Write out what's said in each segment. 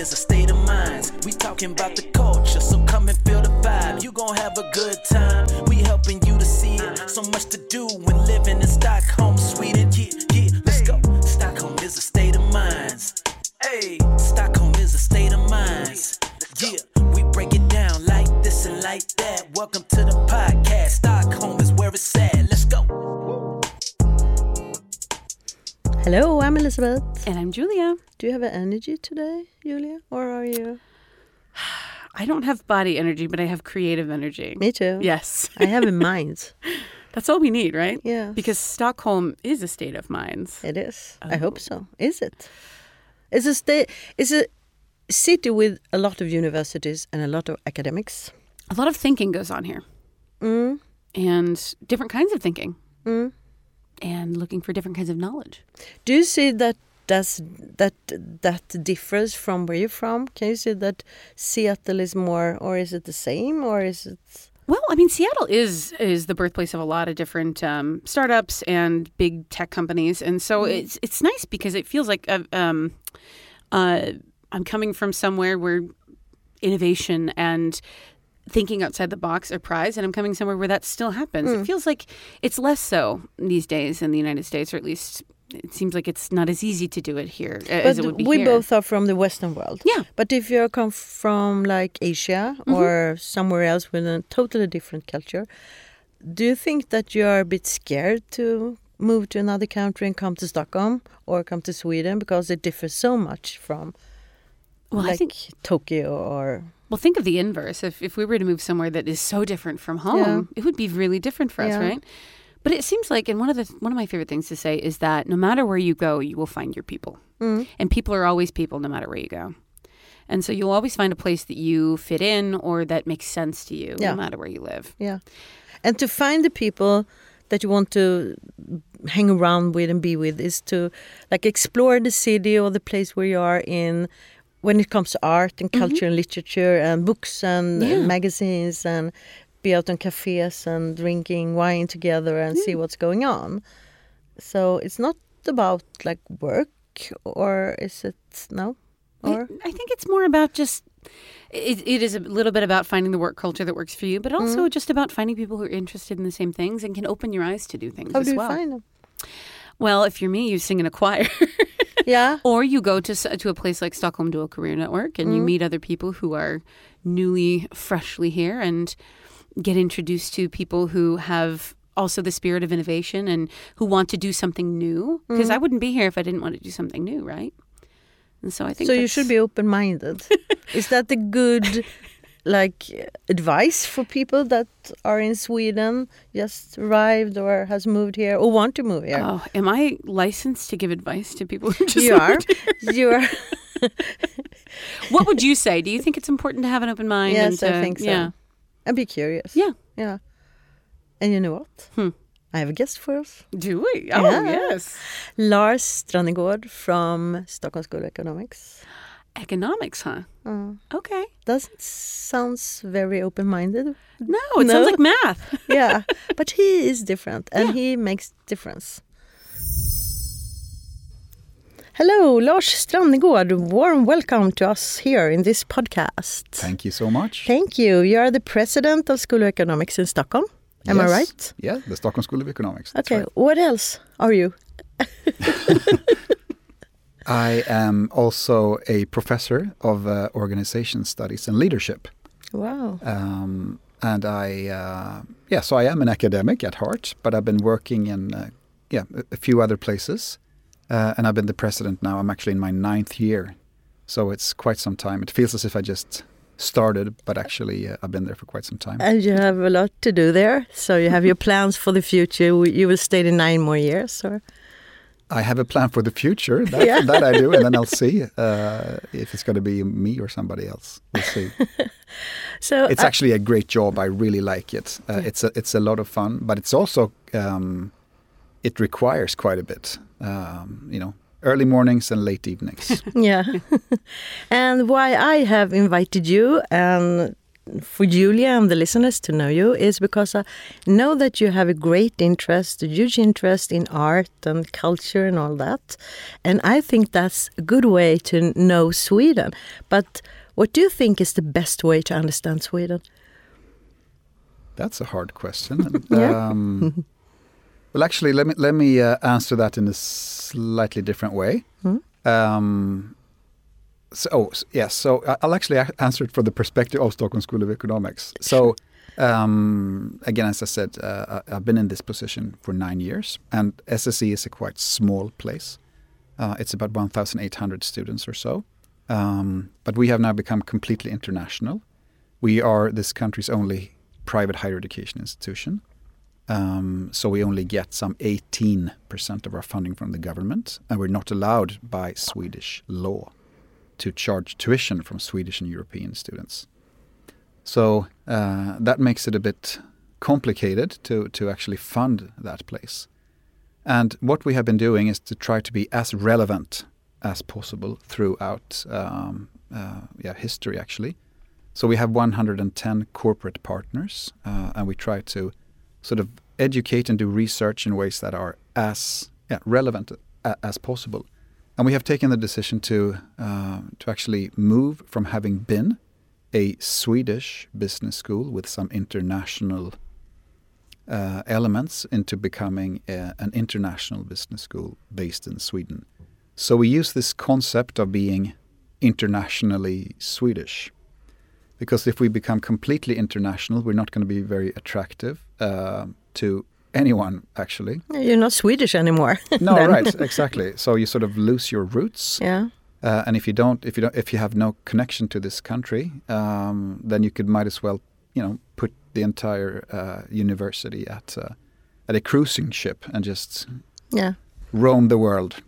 is a state of mind. We talking about the culture, so come and feel the vibe. You gon' have a good time. We helping you to see it. So much to do when living in Stockholm, Elisabeth. And I'm Julia. Do you have an energy today, Julia? Or are you? I don't have body energy, but I have creative energy. Me too. Yes. I have a mind. That's all we need, right? Yeah. Because Stockholm is a state of minds. It is. I hope so. Is it? It's a state. It's a city with a lot of universities and a lot of academics. A lot of thinking goes on here. Mm. And different kinds of thinking. Mm. And looking for different kinds of knowledge. Do you see that does that that differs from where you're from? Can you see that Seattle is more, or is it the same, or is it? Well, I mean, Seattle is is the birthplace of a lot of different um, startups and big tech companies, and so Mm. it's it's nice because it feels like uh, um, uh, I'm coming from somewhere where innovation and thinking outside the box are prized, and I'm coming somewhere where that still happens. Mm. It feels like it's less so these days in the United States, or at least it seems like it's not as easy to do it here uh, as it would But be we here. both are from the Western world. Yeah. But if you come from like Asia Mm-hmm. or somewhere else with a totally different culture, do you think that you are a bit scared to move to another country and come to Stockholm or come to Sweden because it differs so much from Well, like I think Tokyo or Well, think of the inverse. If if we were to move somewhere that is so different from home, Yeah. it would be really different for us, right? But it seems like, and one of the one of my favorite things to say is that no matter where you go, you will find your people, Mm. and people are always people, no matter where you go. And so you'll always find a place that you fit in or that makes sense to you, Yeah. no matter where you live. yeah, and to find the people that you want to hang around with and be with is to like explore the city or the place where you are in when it comes to art and culture and literature and books and Yeah. magazines and be out on cafes and drinking wine together and see what's going on so it's not about like work or is it no or I, I think it's more about just. It, it is a little bit about finding the work culture that works for you, but also Mm. just about finding people who are interested in the same things and can open your eyes to do things how as do you well. find them Well, if you're me, you sing in a choir. yeah Or you go to to a place like Stockholm Dual Career Network and you mm-hmm. meet other people who are newly, freshly here and get introduced to people who have also the spirit of innovation and who want to do something new. Because I mm-hmm. wouldn't be here if I didn't want to do something new, right? And so I think so you should be open-minded is that the good like advice for people that are in sweden just arrived or has moved here or want to move here Oh, am I licensed to give advice to people who just you are here? you are What would you say? Do you think it's important to have an open mind? and yes i to- think so Yeah. and be curious Yeah. yeah and you know what Hmm. i have a guest for us Do we? Oh, Yeah. yes. lars strannegård from stockholm school of economics Economics, huh? uh, Okay. doesn't sounds very open-minded No, it No? sounds like math. yeah but he is different and Yeah. he makes difference hello lars strannegård warm welcome to us here in this podcast Thank you so much. thank you you are the president of school of economics in stockholm am i right Yeah, the Stockholm School of Economics. that's okay right. what else are you I am also a professor of uh, organization studies and leadership. wow Um, and I, uh, yeah, so I am an academic at heart, but I've been working in, uh, yeah, a, few other places. Uh, and I've been the president now. I'm actually in my ninth year. So it's quite some time. It feels as if I just started, but actually uh, I've been there for quite some time. and you have a lot to do there so you have your plans for the future you will stay there nine more years or I have a plan for the future. That, Yeah. that I do, and then I'll see uh, if it's going to be me or somebody else. We'll see. so It's uh, actually a great job. I really like it. Uh, It's a it's a lot of fun, but it's also um, it requires quite a bit. Um, you know, early mornings and late evenings. Yeah. and why I have invited you and for Julia and the listeners to know you is because I know that you have a great interest, a huge interest in art and culture and all that. And I think that's a good way to know Sweden. But what do you think is the best way to understand Sweden? That's a hard question. yeah. um, well, actually, let me let me uh, answer that in a slightly different way. Mm. Um, so, oh, yes. So I'll actually answer it from the perspective of Stockholm School of Economics. So, um, again, as I said, uh, I've been in this position for nine years, and SSE is a quite small place. Uh, it's about 1,800 students or so. Um, but we have now become completely international. We are this country's only private higher education institution. Um, so we only get some 18% of our funding from the government, and we're not allowed by Swedish law to charge tuition from Swedish and European students. So uh, that makes it a bit complicated to, to actually fund that place. And what we have been doing is to try to be as relevant as possible throughout um, uh, yeah, history, actually. So we have 110 corporate partners, uh, and we try to sort of educate and do research in ways that are as yeah, relevant a, as possible. And we have taken the decision to uh, to actually move from having been a Swedish business school with some international uh, elements into becoming a, an international business school based in Sweden. So we use this concept of being internationally Swedish because if we become completely international, we're not going to be very attractive uh, to anyone. Actually, you're not Swedish anymore. no, right, exactly. So you sort of lose your roots. Yeah. Uh, and if you don't, if you don't, if you have no connection to this country, um, then you could might as well, you know, put the entire uh, university at uh, at a cruising ship and just yeah roam the world.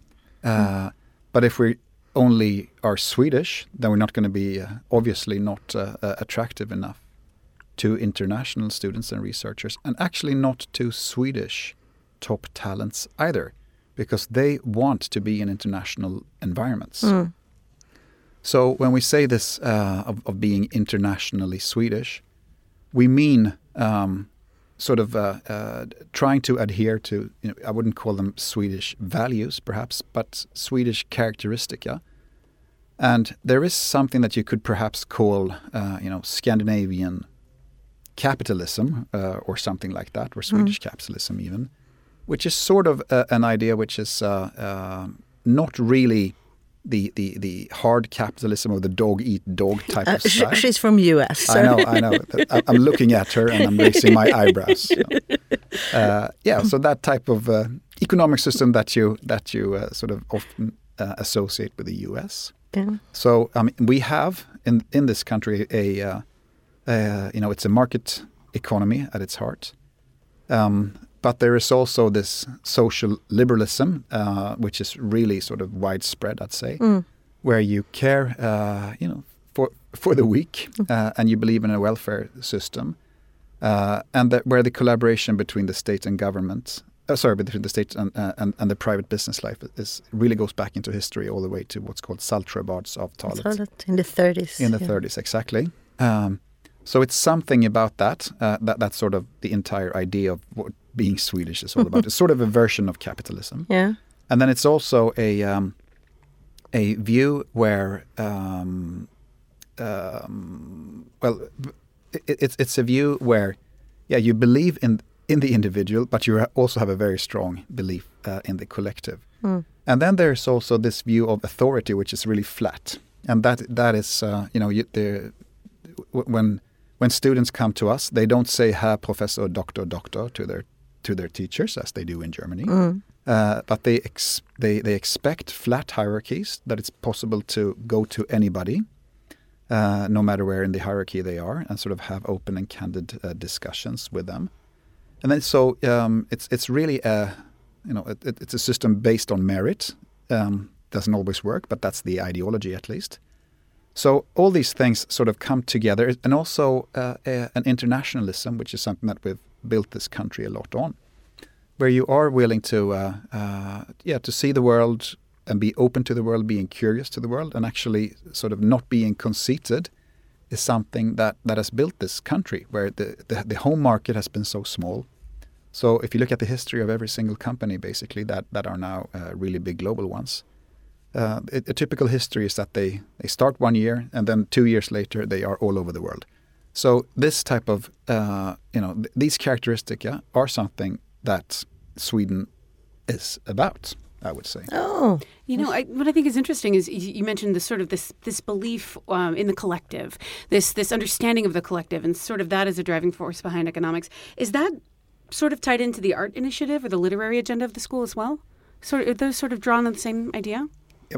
Mm. But if we only are Swedish, then we're not going to be uh, obviously not uh, uh, attractive enough to international students and researchers, and actually not to Swedish top talents either, because they want to be in international environments. Mm. So when we say this uh, of, of, being internationally Swedish, we mean um, sort of uh, uh, trying to adhere to, you know, I wouldn't call them Swedish values perhaps, but Swedish characteristica. And there is something that you could perhaps call, uh, you know, Scandinavian capitalism uh, or something like that, or Swedish mm. capitalism even, which is sort of uh, an idea which is uh, not really the, the, the hard capitalism of the dog eat dog type uh, of style. She's from US. So. I know, I know. I'm looking at her and I'm raising my eyebrows. So. Uh, yeah, so that type of uh, economic system that you that you uh, sort of often uh, associate with the US. Yeah. So I mean, we have in in this country a uh, you know it's a market economy at its heart. Um, but there is also this social liberalism, uh, which is really sort of widespread, I'd say, mm. where you care, uh, you know, for for the weak, mm. uh, and you believe in a welfare system, uh, and that where the collaboration between the state and government, uh, sorry, between the state and, uh, and, and the private business life is really goes back into history all the way to what's called Saltsjöbadsavtalet in the 30s. In the yeah. 30s, exactly. Um, so it's something about that, that that's sort of the entire idea of what being Swedish is all about. it's sort of a version of capitalism. Yeah. And then it's also a um, a view where um, um, well, it, it's it's a view where yeah you believe in in the individual, but you also have a very strong belief uh, in the collective. Mm. And then there's also this view of authority, which is really flat, and that that is uh, you know you, the, when when students come to us, they don't say "Herr Professor, Doctor, Doctor" to their to their teachers as they do in Germany. Mm. Uh, but they, ex- they they expect flat hierarchies that it's possible to go to anybody, uh, no matter where in the hierarchy they are, and sort of have open and candid uh, discussions with them. And then so um, it's it's really a you know it, it's a system based on merit. Um, doesn't always work, but that's the ideology at least. So all these things sort of come together, and also uh, a, an internationalism, which is something that we've built this country a lot on, where you are willing to, uh, uh, yeah, to see the world and be open to the world, being curious to the world, and actually sort of not being conceited is something that, that has built this country, where the, the, the home market has been so small. So if you look at the history of every single company, basically that that are now uh, really big global ones, uh, a, a, typical history is that they they start one year and then two years later they are all over the world. So this type of uh, you know th these characteristics yeah, are something that Sweden is about. I would say. Oh, you know, I, what I think is interesting is you mentioned this sort of this this belief um, in the collective, this this understanding of the collective, and sort of that as a driving force behind economics. Is that sort of tied into the art initiative or the literary agenda of the school as well? Sort of, are those sort of drawn on the same idea?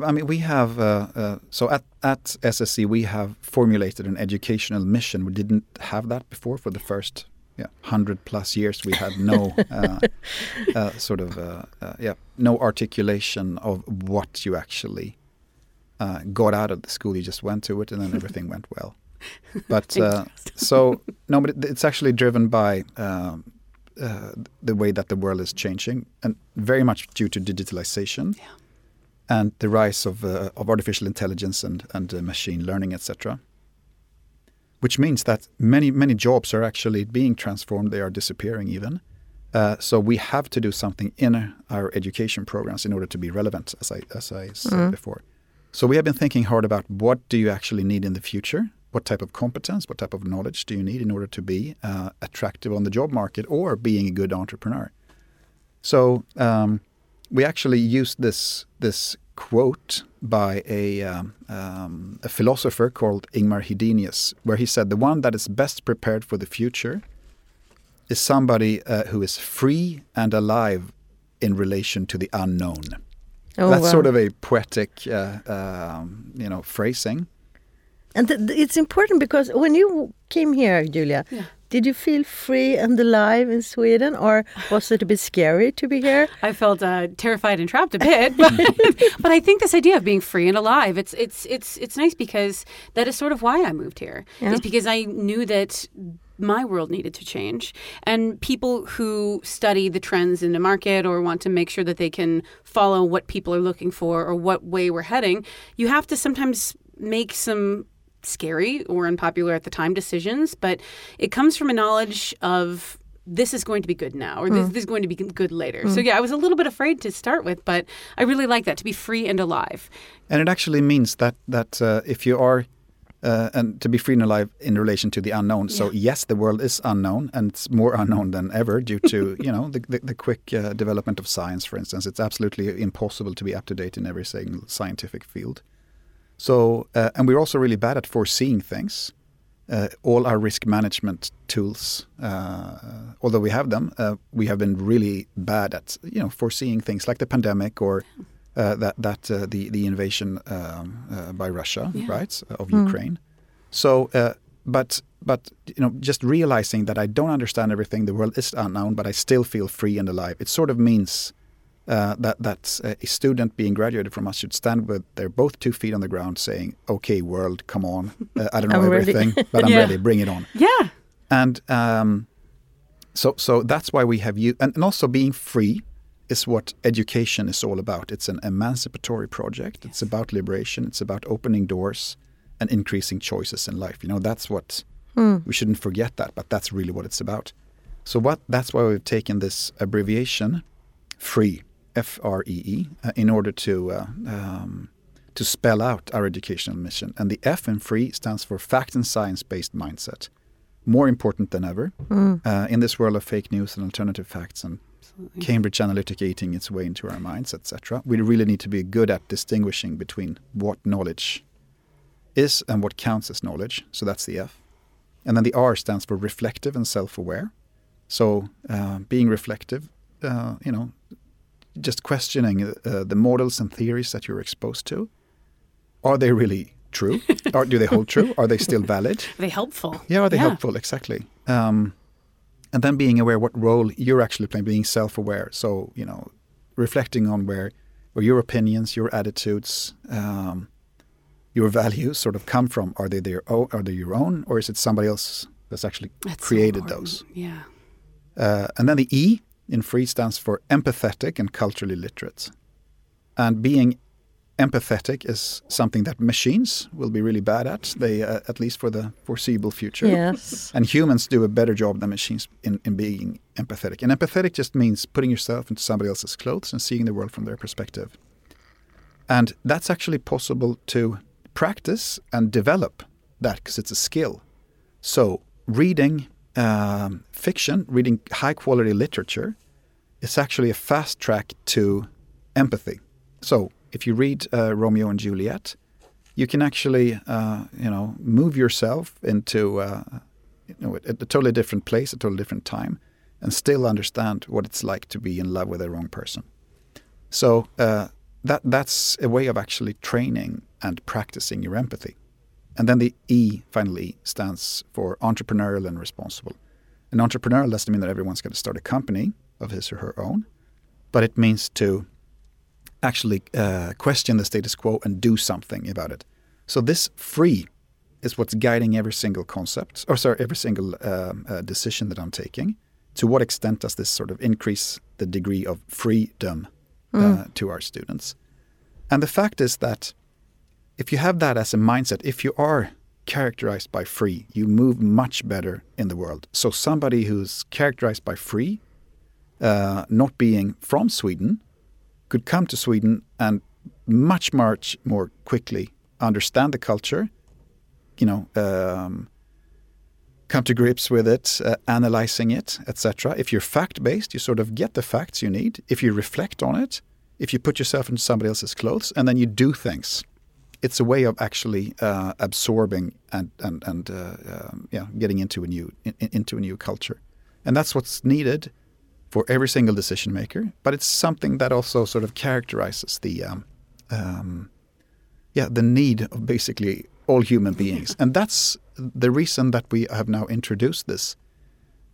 I mean, we have uh, uh, so at at SSE we have formulated an educational mission. We didn't have that before for the first yeah, hundred plus years, we had no uh, uh, sort of uh, uh, yeah no articulation of what you actually uh, got out of the school. You just went to it, and then everything went well. But uh, so no, but it, it's actually driven by um, the way that the world is changing, and very much due to digitalization yeah. And the rise of of artificial intelligence and and machine learning, etc which means that many many jobs are actually being transformed. They are disappearing even. Uh, so we have to do something in our education programs in order to be relevant, as I as I said mm. before. So we have been thinking hard about what do you actually need in the future? What type of competence, what type of knowledge do you need in order to be uh, attractive on the job market or being a good entrepreneur? So um, we actually used this this quote by a, um, um, a philosopher called Ingemar Hedenius, where he said, The one that is best prepared for the future is somebody uh, who is free and alive in relation to the unknown. Oh, That's wow. sort of a poetic, uh, um, you know, phrasing. And th it's important because when you came here, Julia, yeah. Did you feel free and alive in Sweden, or was it a bit scary to be here? I felt uh, terrified and trapped a bit, but, but I think this idea of being free and alive, it's it's it's it's nice because that is sort of why I moved here. Yeah. Is because I knew that my world needed to change. And people who study the trends in the market or want to make sure that they can follow what people are looking for or what way we're heading, you have to sometimes make some scary or unpopular at the time decisions, but it comes from a knowledge of this is going to be good now or this, mm. this is going to be good later. Mm. So yeah, I was a little bit afraid to start with, but I really like that to be free and alive. And it actually means that that uh, if you are uh, and to be free and alive in relation to the unknown. Yeah. So yes, the world is unknown, and it's more unknown than ever due to you know the, the, the quick uh, development of science. For instance, it's absolutely impossible to be up to date in every single scientific field. So, uh, and we're also really bad at foreseeing things. Uh, all our risk management tools, uh, although we have them, uh, we have been really bad at you know foreseeing things like the pandemic or uh, that that uh, the the invasion um, by Russia, yeah. right, of mm. Ukraine. So, but but you know, just realizing that I don't understand everything, the world is unknown, but I still feel free and alive. It sort of means uh, that that a student being graduated from us should stand with their both two feet on the ground, saying, "Okay, world, come on! Uh, I don't know everything, but I'm yeah. ready. Bring it on." Yeah. And um, so so that's why we have you, and, and also being free is what education is all about. It's an emancipatory project. Yes. It's about liberation. It's about opening doors and increasing choices in life. You know, that's what mm. we shouldn't forget that, but that's really what it's about. So what that's why we've taken this abbreviation, free F R E E, uh, in order to uh, um, to spell out our educational mission. And the F in free stands for fact and science based mindset. More important than ever mm. uh, in this world of fake news and alternative facts and Absolutely. Cambridge Analytica eating its way into our minds, etc. We really need to be good at distinguishing between what knowledge is and what counts as knowledge. So that's the F. And then the R stands for reflective and self aware. So uh, being reflective, uh, you know, just questioning uh, the models and theories that you're exposed to. Are they really true? or do they hold true? Are they still valid? Are they helpful? Yeah, are they yeah. helpful? Exactly. Um, and then being aware what role you're actually playing, being self-aware. So you know, reflecting on where where your opinions, your attitudes, um, your values sort of come from. Are they their own? Are they your own, or is it somebody else that's actually that's created those? Yeah. Uh, and then the E in free stands for empathetic and culturally literate. And being empathetic is something that machines will be really bad at. They, uh, at least for the foreseeable future. Yes. And humans do a better job than machines in, in being empathetic. And empathetic just means putting yourself into somebody else's clothes and seeing the world from their perspective. And that's actually possible to practice and develop that because it's a skill. So, reading um, fiction, reading high quality literature, is actually a fast track to empathy. So, if you read uh, Romeo and Juliet, you can actually, uh, you know, move yourself into uh, you know, a, a totally different place, a totally different time, and still understand what it's like to be in love with the wrong person. So uh, that that's a way of actually training and practicing your empathy. And then the E, finally, E, stands for entrepreneurial and responsible. And entrepreneurial doesn't mean that everyone's going to start a company of his or her own, but it means to actually uh, question the status quo and do something about it. So this free is what's guiding every single concept, or sorry, every single um, uh, decision that I'm taking. To what extent does this sort of increase the degree of freedom uh, to our students? And the fact is that if you have that as a mindset, if you are characterized by free, you move much better in the world. So somebody who's characterized by free, uh, not being from Sweden, could come to Sweden and much, much more quickly understand the culture, you know, um, come to grips with it, uh, analyzing it, etc. If you're fact based, you sort of get the facts you need. If you reflect on it, if you put yourself into somebody else's clothes, and then you do things, it's a way of actually uh, absorbing and and and uh, um, yeah, getting into a new in, into a new culture, and that's what's needed for every single decision maker. But it's something that also sort of characterizes the um, um, yeah the need of basically all human beings, and that's the reason that we have now introduced this.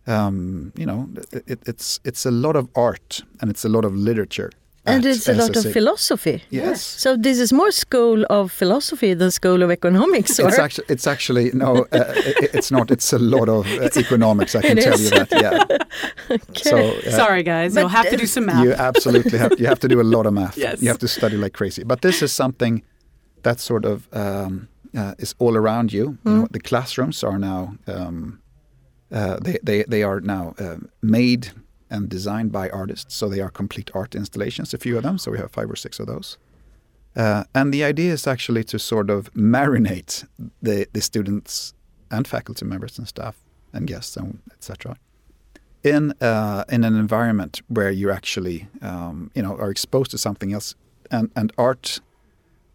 Um, you know, it, it's it's a lot of art and it's a lot of literature. And it's a lot of philosophy. Yes. So this is more school of philosophy than school of economics, or It's actually, it's actually no, uh, it, it's not. It's a lot of uh, economics. I can tell is. you that. Yeah. So uh, Sorry, guys. You'll have to uh, do some math. you absolutely have you have to do a lot of math. Yes. You have to study like crazy. But this is something that sort of um, uh, is all around you. you know, the classrooms are now um, uh, they, they they are now um made and designed by artists, so they are complete art installations. A few of them, so we have five or six of those. Uh, and the idea is actually to sort of marinate the, the students and faculty members and staff and guests and etc. in uh, in an environment where you actually um, you know are exposed to something else, and and art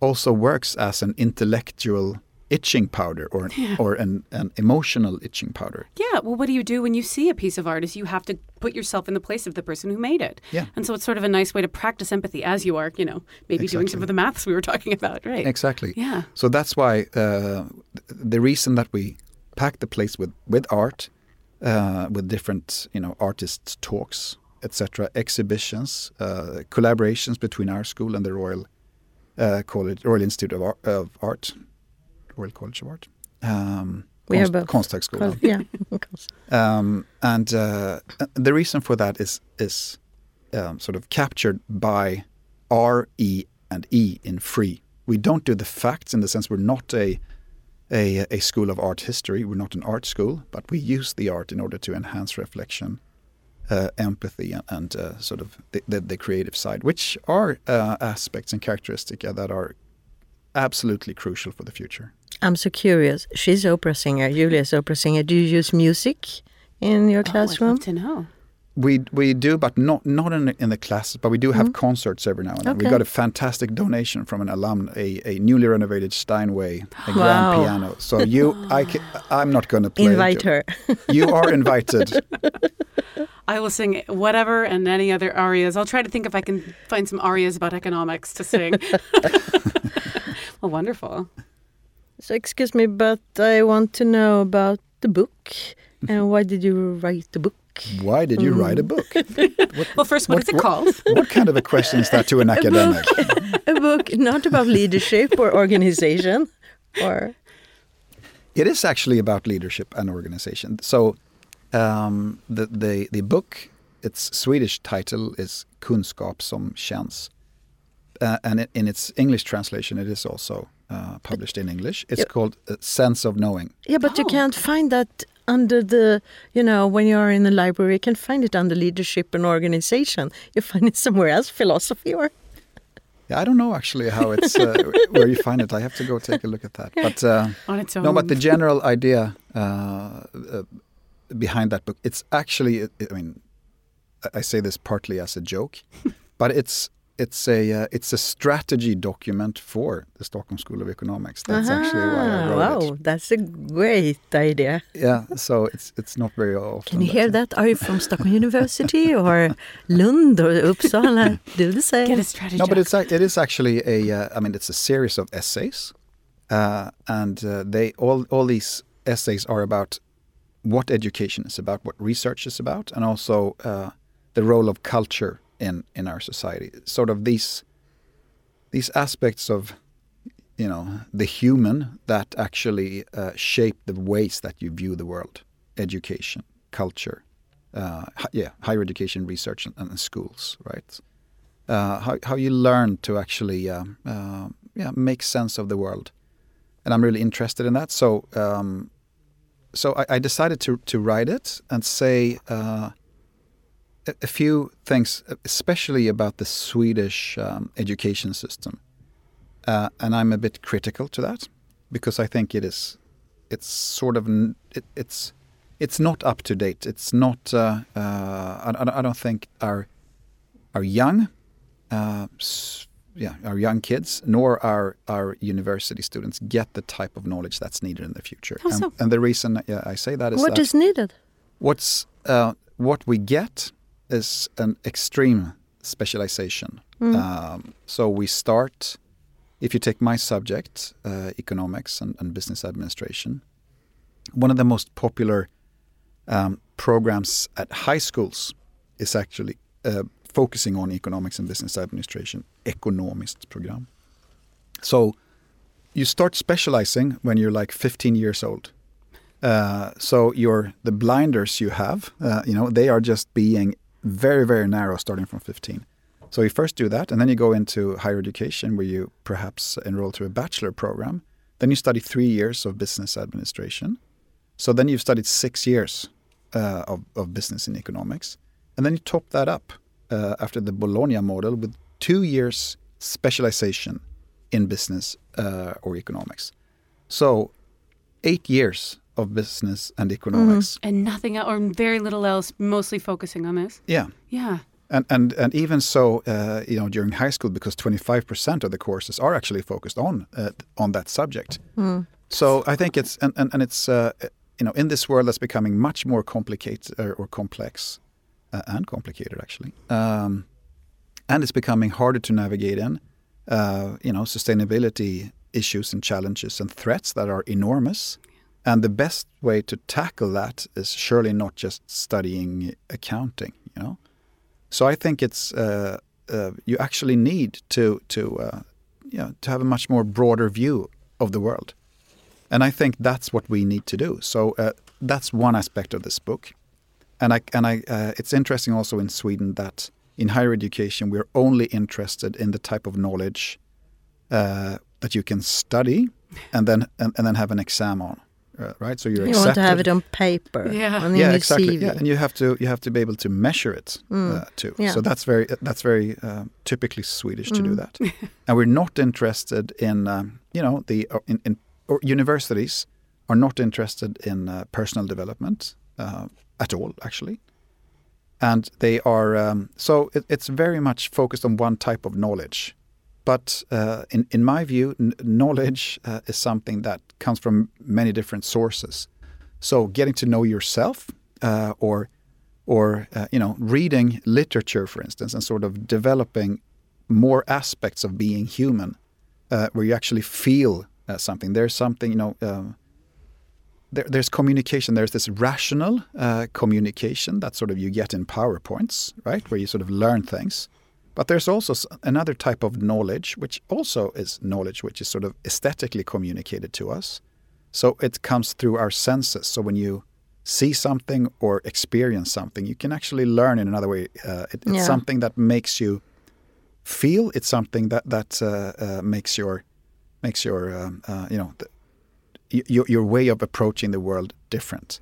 also works as an intellectual itching powder or or an, an emotional itching powder. Yeah, well, what do you do when you see a piece of art? Is you have to put yourself in the place of the person who made it. Yeah. And so it's sort of a nice way to practice empathy as you are, you know, maybe doing some of the maths we were talking about, right? Exactly. Yeah. So that's why uh, the reason that we pack the place with with art, uh, with different you know artists' talks, etc., exhibitions, uh, collaborations between our school and the Royal uh, College, Royal Institute of, Ar- of Art, Royal College of Art. Um, We have Konst- both. Konsthögskolan. yeah. Um, and uh, the reason for that is is um, sort of captured by R, E, and E in free. We don't do the facts in the sense we're not a, a a school of art history. We're not an art school, but we use the art in order to enhance reflection, uh, empathy, and, and uh, sort of the, the, the creative side, which are uh, aspects and characteristics that are absolutely crucial for the future. I'm so curious. She's opera singer. Julia's opera singer. Do you use music in your Oh, I'd classroom? love to know. We we do, but not not in the, in the classes. But we do have mm-hmm. concerts every now and then. We got a fantastic donation from an alum, a, a newly renovated Steinway, a Wow. grand piano. So you, I, ca- I'm not going to play. it. Invite her. You are invited. I will sing whatever and any other arias. I'll try to think if I can find some arias about economics to sing. well, wonderful. So excuse me, but I want to know about the book. And why did you write the book? Why did you write a book? Well, first, what is it called? What kind of a question is that to an academic? A book not about leadership or organization, or It is actually about leadership and organization. So um, the, the the book, its Swedish title is Kunskap som känns, uh, and it, in its English translation, it is also uh, published in English. It's Yeah. called uh, Sense of Knowing. Yeah, but you Oh. can't find that under the, you know, when you're in the library, you can find it under leadership and organization. You find it somewhere else, philosophy or. Yeah, I don't know actually how it's uh, where you find it. I have to go take a look at that. But uh, On its own. no, but the general idea uh, uh, behind that book, it's actually, I mean, I- I say this partly as a joke, but it's it's a uh, it's a strategy document for the Stockholm School of Economics. That's actually why I wrote wow, it. that's a great idea. Yeah, so it's it's not very often. Can you hear that? Are you from Stockholm University or Lund or Uppsala? Do the same. Get a strategy. No, but it's ac- it is actually a. Uh, I mean, it's a series of essays, uh, and uh, they all all these essays are about what education is about, what research is about, and also uh, the role of culture in in our society. Sort of these these aspects of you know the human that actually uh, shape the ways that you view the world, education, culture, uh, yeah, higher education, research, and, and schools, right? uh, how how you learn to actually uh, uh, yeah make sense of the world, and I'm really interested in that. So um, so I, I decided to to write it and say uh, a, few things, especially about the Swedish um, education system, uh, and I'm a bit critical to that because I think it is it's sort of, it, it's, it's not up to date. It's not. Uh, uh, I, I don't think our our young uh, yeah, our young kids, nor our our university students get the type of knowledge that's needed in the future. And, so? and the reason yeah, I say that is What that is needed? what's uh, what we get is an extreme specialization. Um, so we start. If you take my subject, uh, economics and, and business administration, one of the most popular um, programs at high schools is actually uh, focusing on economics and business administration, economist program. So you start specializing when you're like 15 years old. Uh, so your the blinders you have, uh, you know, they are just being very very narrow starting from 15. So you first do that, and then you go into higher education where you perhaps enroll to a bachelor program. Then you study three years of business administration. So then you've studied six years uh, of, of business and economics. And then you top that up uh, after the Bologna model with two years specialization in business uh, or economics. So eight years of business and economics. and nothing or very little else, mostly focusing on this. Yeah. Yeah. And, and and even so, uh, you know, during high school, because 25% of the courses are actually focused on uh, on that subject. So I think it's and and, and it's uh, you know in this world that's becoming much more complicated or, or complex uh, and complicated actually, um, and it's becoming harder to navigate in. Uh, you know, sustainability issues and challenges and threats that are enormous. And the best way to tackle that is surely not just studying accounting. You know. So I think it's uh, uh, you actually need to to uh, you know, to have a much more broader view of the world, and I think that's what we need to do. So uh, that's one aspect of this book, and I and I uh, it's interesting also in Sweden that in higher education we're only interested in the type of knowledge uh, that you can study and then and, and then have an exam on, right? So you're You want to have it on paper. Yeah. on yeah, exactly. CV. Yeah, and you have to you have to be able to measure it uh, too. Yeah. So that's very that's very uh, typically Swedish to do that. and we're not interested in um, you know the uh, in, in or universities are not interested in uh, personal development uh, at all actually. And they are um, so it, it's very much focused on one type of knowledge. But uh, in in my view, n- knowledge uh, is something that comes from many different sources. So getting to know yourself, uh, or or uh, you know, reading literature, for instance, and sort of developing more aspects of being human, uh, where you actually feel uh, something. There's something, you know. Uh, there, there's communication. There's this rational uh, communication that sort of you get in PowerPoints, right, where you sort of learn things. But there's also another type of knowledge, which also is knowledge, which is sort of aesthetically communicated to us. So it comes through our senses. So when you see something or experience something, you can actually learn in another way. Uh, it, it's Yeah. something that makes you feel. It's something that that uh, uh, makes your makes your um, uh, you know the, your your way of approaching the world different.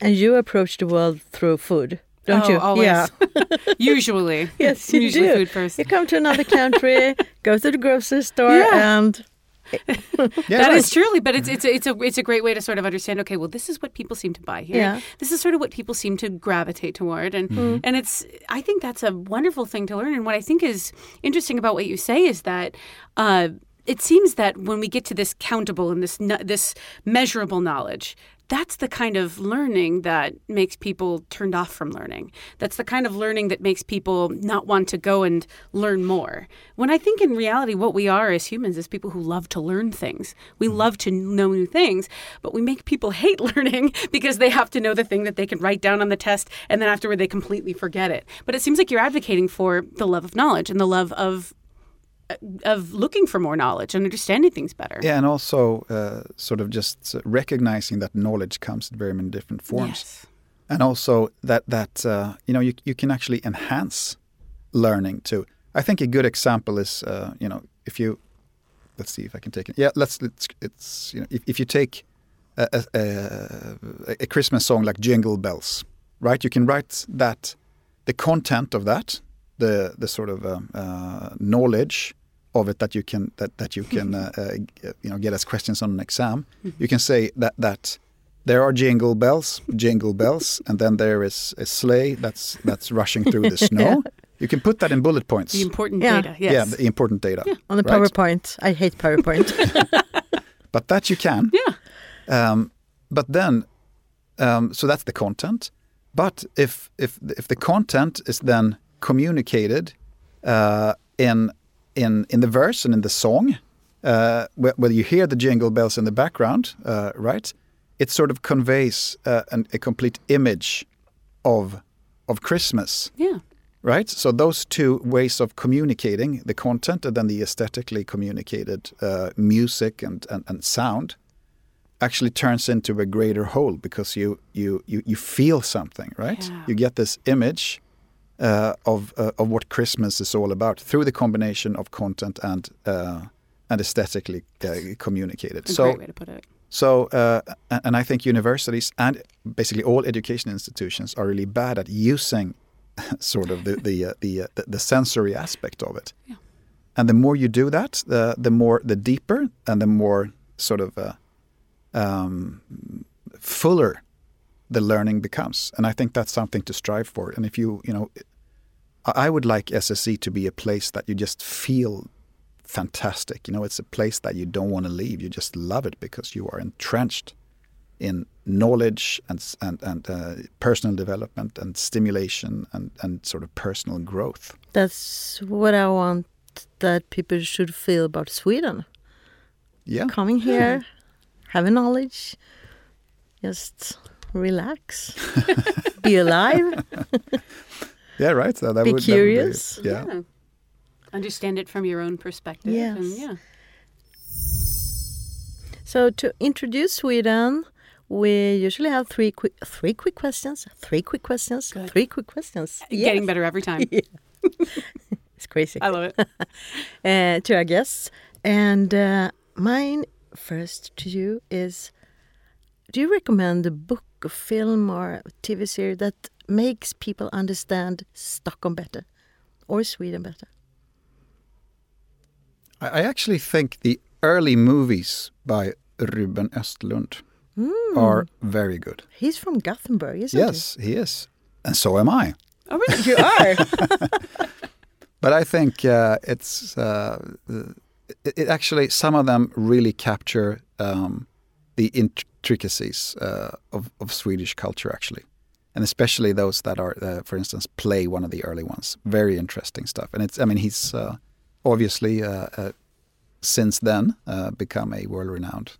And you approach the world through food, don't Oh, you? always. Yeah. Usually. yes, you Usually do. food first. You come to another country, go to the grocery store, Yeah. and Yeah, That is right. truly, but it's it's a, it's a it's a great way to sort of understand. Okay, well, this is what people seem to buy here. Yeah. This is sort of what people seem to gravitate toward, and and it's I think that's a wonderful thing to learn. And what I think is interesting about what you say is that. Uh, it seems that when we get to this countable and this this measurable knowledge, that's the kind of learning that makes people turned off from learning. That's the kind of learning that makes people not want to go and learn more. When I think in reality, what we are as humans is people who love to learn things. We mm-hmm. love to know new things, but we make people hate learning because they have to know the thing that they can write down on the test and then afterward they completely forget it. But it seems like you're advocating for the love of knowledge and the love of of looking for more knowledge and understanding things better. Yeah, and also uh, sort of just recognizing that knowledge comes in very many different forms. Yes. and also that that uh, you know you, you can actually enhance learning too. I think a good example is uh, you know if you let's see if I can take it. Yeah, let's let's it's you know if, if you take a, a, a, a Christmas song like Jingle Bells, right? You can write that the content of that, the the sort of um, uh, knowledge of it that you can that that you can uh, uh, you know get as questions on an exam. You can say that that there are jingle bells, jingle bells, and then there is a sleigh that's that's rushing through the snow. You can put that in bullet points. The important Yeah. data. Yes. Yeah, the important data. on the right? PowerPoint. I hate PowerPoint. But that you can. Yeah. Um, but then, um, so that's the content. But if if if the content is then communicated uh, in in in the verse and in the song, uh, where, where you hear the jingle bells in the background, uh, right? It sort of conveys uh, an, a complete image of of Christmas, Yeah. right? So those two ways of communicating the content and then the aesthetically communicated uh, music and, and, and sound actually turns into a greater whole because you you you, you feel something, right? Yeah. You get this image uh, of uh, of what Christmas is all about through the combination of content and uh, and aesthetically uh, communicated. A so great way to put it. so, uh, and I think universities and basically all education institutions are really bad at using sort of the the uh, the, uh, the the sensory aspect of it. Yeah. And the more you do that, the the more the deeper and the more sort of uh, um, fuller the learning becomes. And I think that's something to strive for. And if you you know, I would like SSE to be a place that you just feel fantastic. You know, it's a place that you don't want to leave. You just love it because you are entrenched in knowledge and and and uh, personal development and stimulation and and sort of personal growth. That's what I want that people should feel about Sweden. Yeah, Coming here, having knowledge, just relax, be alive. yeah, right. So that Be would, that would curious. yeah. Understand it from your own perspective. Yes. And yeah. So to introduce Sweden, we usually have three quick three quick questions. Three quick questions. Good. Three quick questions. Getting Yes. better every time. It's crazy. I love it. uh, to our guests. And uh, mine first to you is Do you recommend a book, a film, or a TV series that makes people understand Stockholm better or Sweden better? I, actually think the early movies by Ruben Östlund are very good. He's from Gothenburg, isn't Yes, he is, and so am I. Oh, really? You are. But I think uh, it's uh, it, it actually some of them really capture um, the intricacies uh, of, of Swedish culture actually, and especially those that are, uh, for instance, play one of the early ones. Very interesting stuff, and it's I mean he's uh, obviously uh, uh, since then uh, become a world renowned.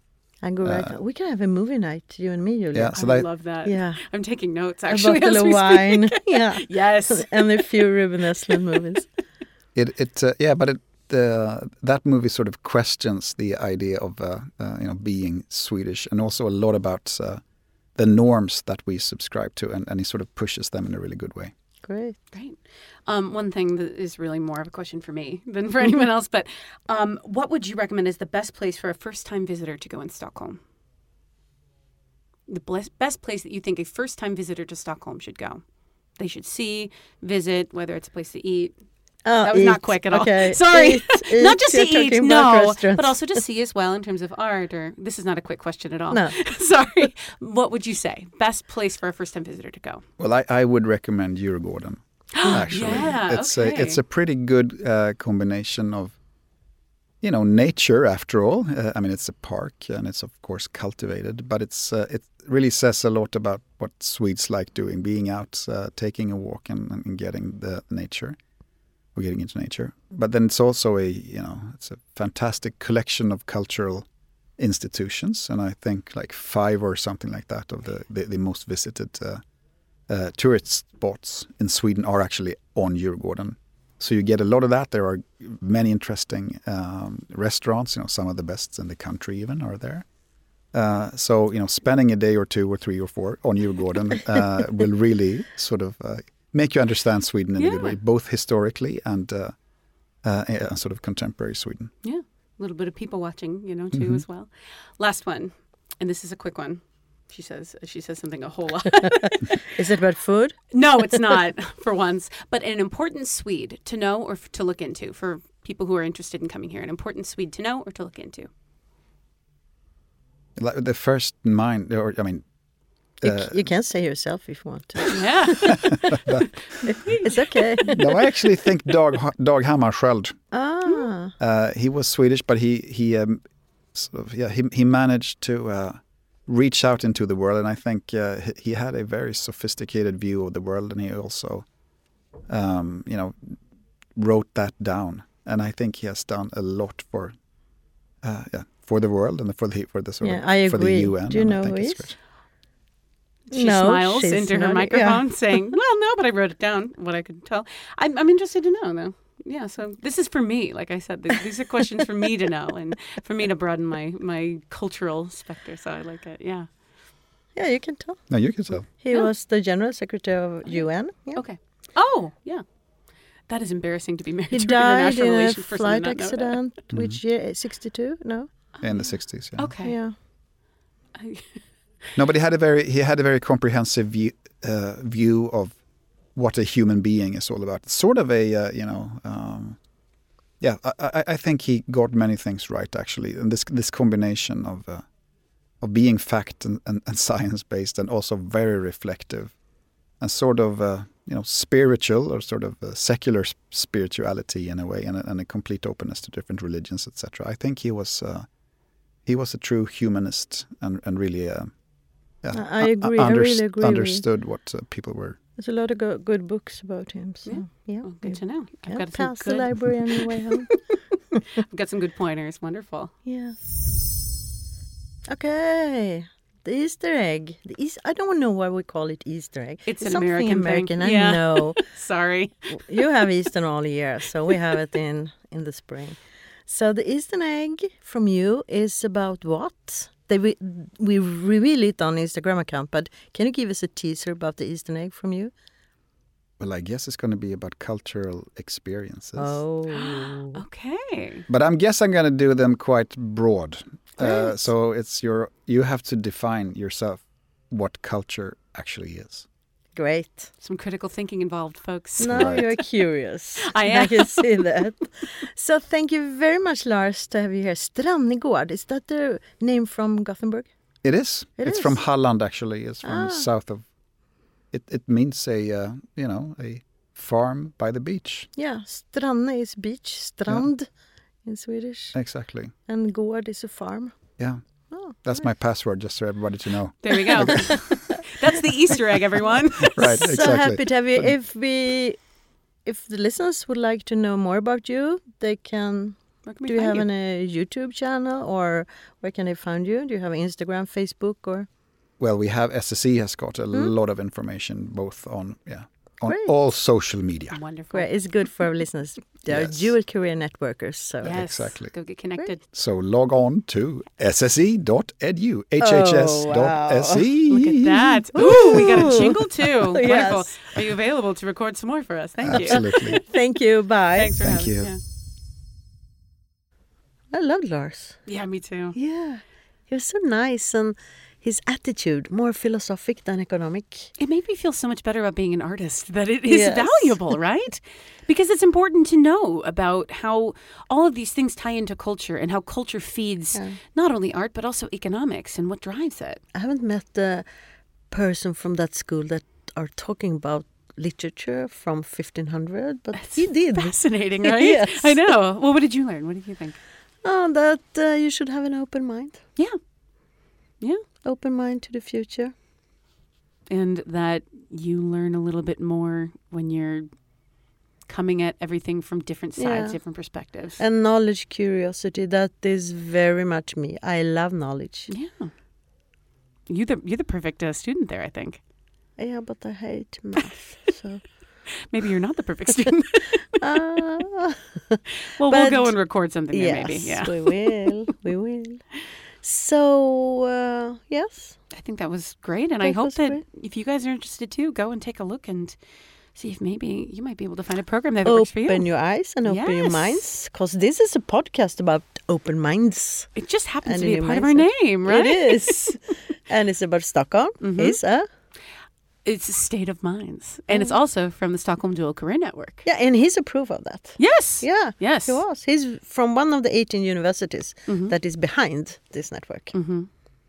I go we can have a movie night, you and me, Julia. Yeah, so I that love that. Yeah. I'm taking notes Actually, A actually. bottle as of we speak. wine. yeah. Yes. and a few Ruben Östlund movies. it it uh, yeah, but it. Uh, that movie sort of questions the idea of uh, uh, you know being Swedish, and also a lot about uh, the norms that we subscribe to, and, and he sort of pushes them in a really good way. Great. Great. Um, one thing that is really more of a question for me than for anyone else, but um, what would you recommend is the best place for a first-time visitor to go in Stockholm? The best place that you think a first-time visitor to Stockholm should go? They should see, visit, whether it's a place to eat. Oh, That was not quick at all. Okay. Sorry, Eat, not eat. just to You're eat, no, but also to see as well in terms of art. Or this is not a quick question at all. No. Sorry. What would you say? Best place for a first-time visitor to go? Well, I, I would recommend Djurgården. Actually, Yeah, it's okay. a it's a pretty good uh, combination of, you know, nature. After all, uh, I mean, it's a park and it's of course cultivated, but it's uh, it really says a lot about what Swedes like doing, being out, uh, taking a walk, and, and getting the nature, or getting into nature. But then it's also a you know it's a fantastic collection of cultural institutions, and I think like five or something like that of the the, the most visited. Uh, uh, tourist spots in Sweden are actually on Djurgården. So you get a lot of that. There are many interesting um, restaurants. You know, some of the best in the country even are there. Uh, so you know, spending a day or two or three or four on Djurgården uh, will really sort of uh, make you understand Sweden in a good way, both historically and uh, uh, sort of contemporary Sweden. Yeah, a little bit of people watching, you know, too, Mm-hmm. as well. Last one, and this is a quick one. She says she says something a whole lot. Is it about food? no, it's not for once, but an important Swede to know or f- to look into for people who are interested in coming here. An important Swede to know or to look into. Like the first mind, or I mean, You, uh, you can say yourself if you want to. Yeah, It's okay. no, I actually think Dag Dag Hammarskjöld. ah, Uh, he was Swedish, but he he um, sort of, yeah he he managed to uh, reach out into the world, and I think uh, he, he had a very sophisticated view of the world, and he also um, you know wrote that down, and I think he has done a lot for uh, yeah for the world and for the for the sort Yeah, of, I for the UN. Do you know think who it's he is? Great. she No, smiles into her nodding. microphone, Yeah. saying, "Well, no, but I wrote it down. What I could tell. I'm, I'm interested to know, though." Yeah, so this is for me. Like I said, th- these are questions for me to know and for me to broaden my my cultural specter. So I like it. Yeah. yeah, you can tell. No, you can tell. He Yeah. was the general secretary of oh, UN. Yeah. Okay. Oh, yeah. That is embarrassing to be married He to an died international in a relations person and flight not accident. Mm-hmm. Which year? 62? No. In the sixties, yeah. Okay. Yeah. No, but he had a very he had a very comprehensive view uh, view of what a human being is all about. Sort of a uh, you know, um, yeah. I, I, think he got many things right actually, and this this combination of uh, of being fact and, and, and science based, and also very reflective, and sort of uh, you know spiritual or sort of uh, secular spirituality in a way, and a, and a complete openness to different religions, etc. I think he was. Uh, he was a true humanist and, and really uh, yeah, I- I u- agree. I really underst- agree with. Understood what uh, people were. There's a lot of go- good books about him. So, Yeah. yeah. Well, good to know. I've Yeah, got some Pass the good, library on your way home. I've got some good pointers. Wonderful. Yes. Okay. The Easter egg. The Eas- I don't know why we call it Easter egg. It's an something American thing. American. I Yeah. know. Sorry. you have Easter all year, so we have it in in the spring. So the Easter egg from you is about what? They we, we reveal it on Instagram account, but can you give us a teaser about the Easter egg from you? Well, I guess it's going to be about cultural experiences. Oh, Okay. But I guess I'm going to do them quite broad. Uh, so it's your you have to define yourself what culture actually is. Great! Some critical thinking involved, folks. Now Right. you're curious. I am. I can see that. So thank you very much, Lars, to have you here. Strannegård, is that the name from Gothenburg? It is. It it's is. from Halland actually. It's from Ah. south of. It it means a uh, you know a farm by the beach. Yeah, Stranne is beach, strand in Swedish, Exactly. and gård is a farm. Yeah. Oh, That's my password, just for everybody to know. There we go. That's the Easter egg, everyone. Right, so happy to have you. If we, if the listeners would like to know more about you, they can. Where can we Do you find have a YouTube channel, or where can they find you? Do you have Instagram, Facebook, or Well, we have SSE has got a Hmm? lot of information both on yeah on Great. all social media. Wonderful. Great. It's good for our listeners. They are Yes. dual career networkers. So Yes. Exactly. Go get connected. So log on to sse.edu, hhs.se. Oh, Look at that. Ooh, we got a jingle too. Wonderful. Are you available to record some more for us? Thank you. Absolutely. thank you. Bye. Thanks for Thank having you. Yeah. I loved Lars. yeah, me too. Yeah. He was so nice and his attitude more philosophic than economic. It made me feel so much better about being an artist that it is Yes. valuable, right? Because it's important to know about how all of these things tie into culture and how culture feeds Yeah. not only art but also economics and what drives it. I haven't met the person from that school that are talking about literature from 1500, but he did. Fascinating, right? Yes. I know. Well, what did you learn? What did you think? Oh, that uh, you should have an open mind. Yeah. Yeah. Open mind to the future. And that you learn a little bit more when you're coming at everything from different sides, Yeah. different perspectives. And knowledge curiosity, that is very much me. I love knowledge. yeah. You the you're the perfect uh, student there, I think. Yeah, but I hate math. so Maybe you're not the perfect student. uh, well, we'll go and record something there, maybe. Yeah. we will. We will. So uh, yes, I think that was great, and I hope that great. if you guys are interested too, go and take a look and see if maybe you might be able to find a program that works for you. open your eyes and open your minds, because this is a podcast about open minds. It just happens And to be a part of our name, right? It is, and it's about Stockholm. Mhm. It's a It's a state of minds, and Mm. it's also from the Stockholm Dual Career Network. yeah, and he's a proof of that. Yes. Yeah, Yes. he was. He's from one of the 18 universities Mhm. that is behind this network. hmm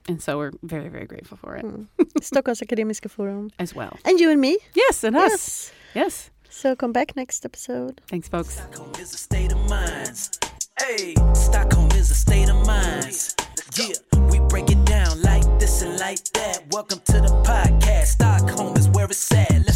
And so we're very, very grateful for it Mm. Stockholms Akademiska Forum. as well. And you and me. Yes, and us. Yes. Yes. So come back next episode. Thanks, folks. Stockholm is a state of minds. Hey, Stockholm is a state of minds. Yeah, we break it down listen like that. Welcome to the podcast. Stockholm is where it's at.